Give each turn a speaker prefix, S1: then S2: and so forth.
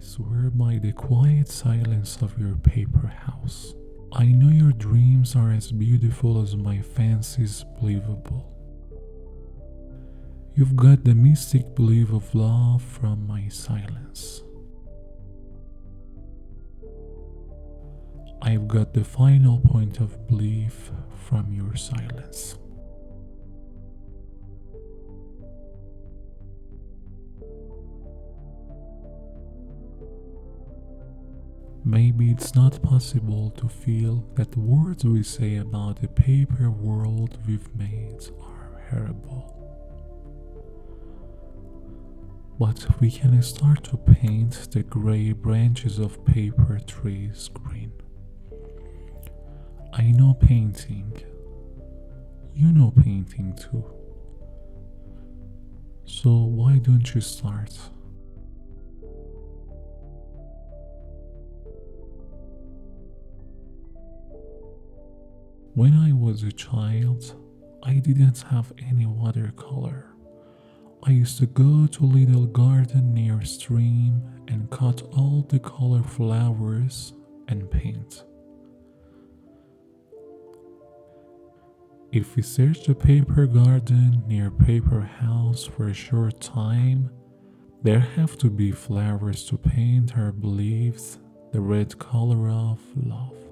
S1: swear by the quiet silence of your paper house. I know your dreams are as beautiful as my fancies believable. You've got the mystic belief of love from my silence. I've got the final point of belief from your silence. Maybe it's not possible to feel that the words we say about the paper world we've made are horrible. But we can start to paint the grey branches of paper trees green. I know painting. You know painting too. So why don't you start? When I was a child, I didn't have any watercolor. I used to go to little garden near stream and cut all the color flowers and paint. If we search the paper garden near paper house for a short time, there have to be flowers to paint our beliefs the red color of love.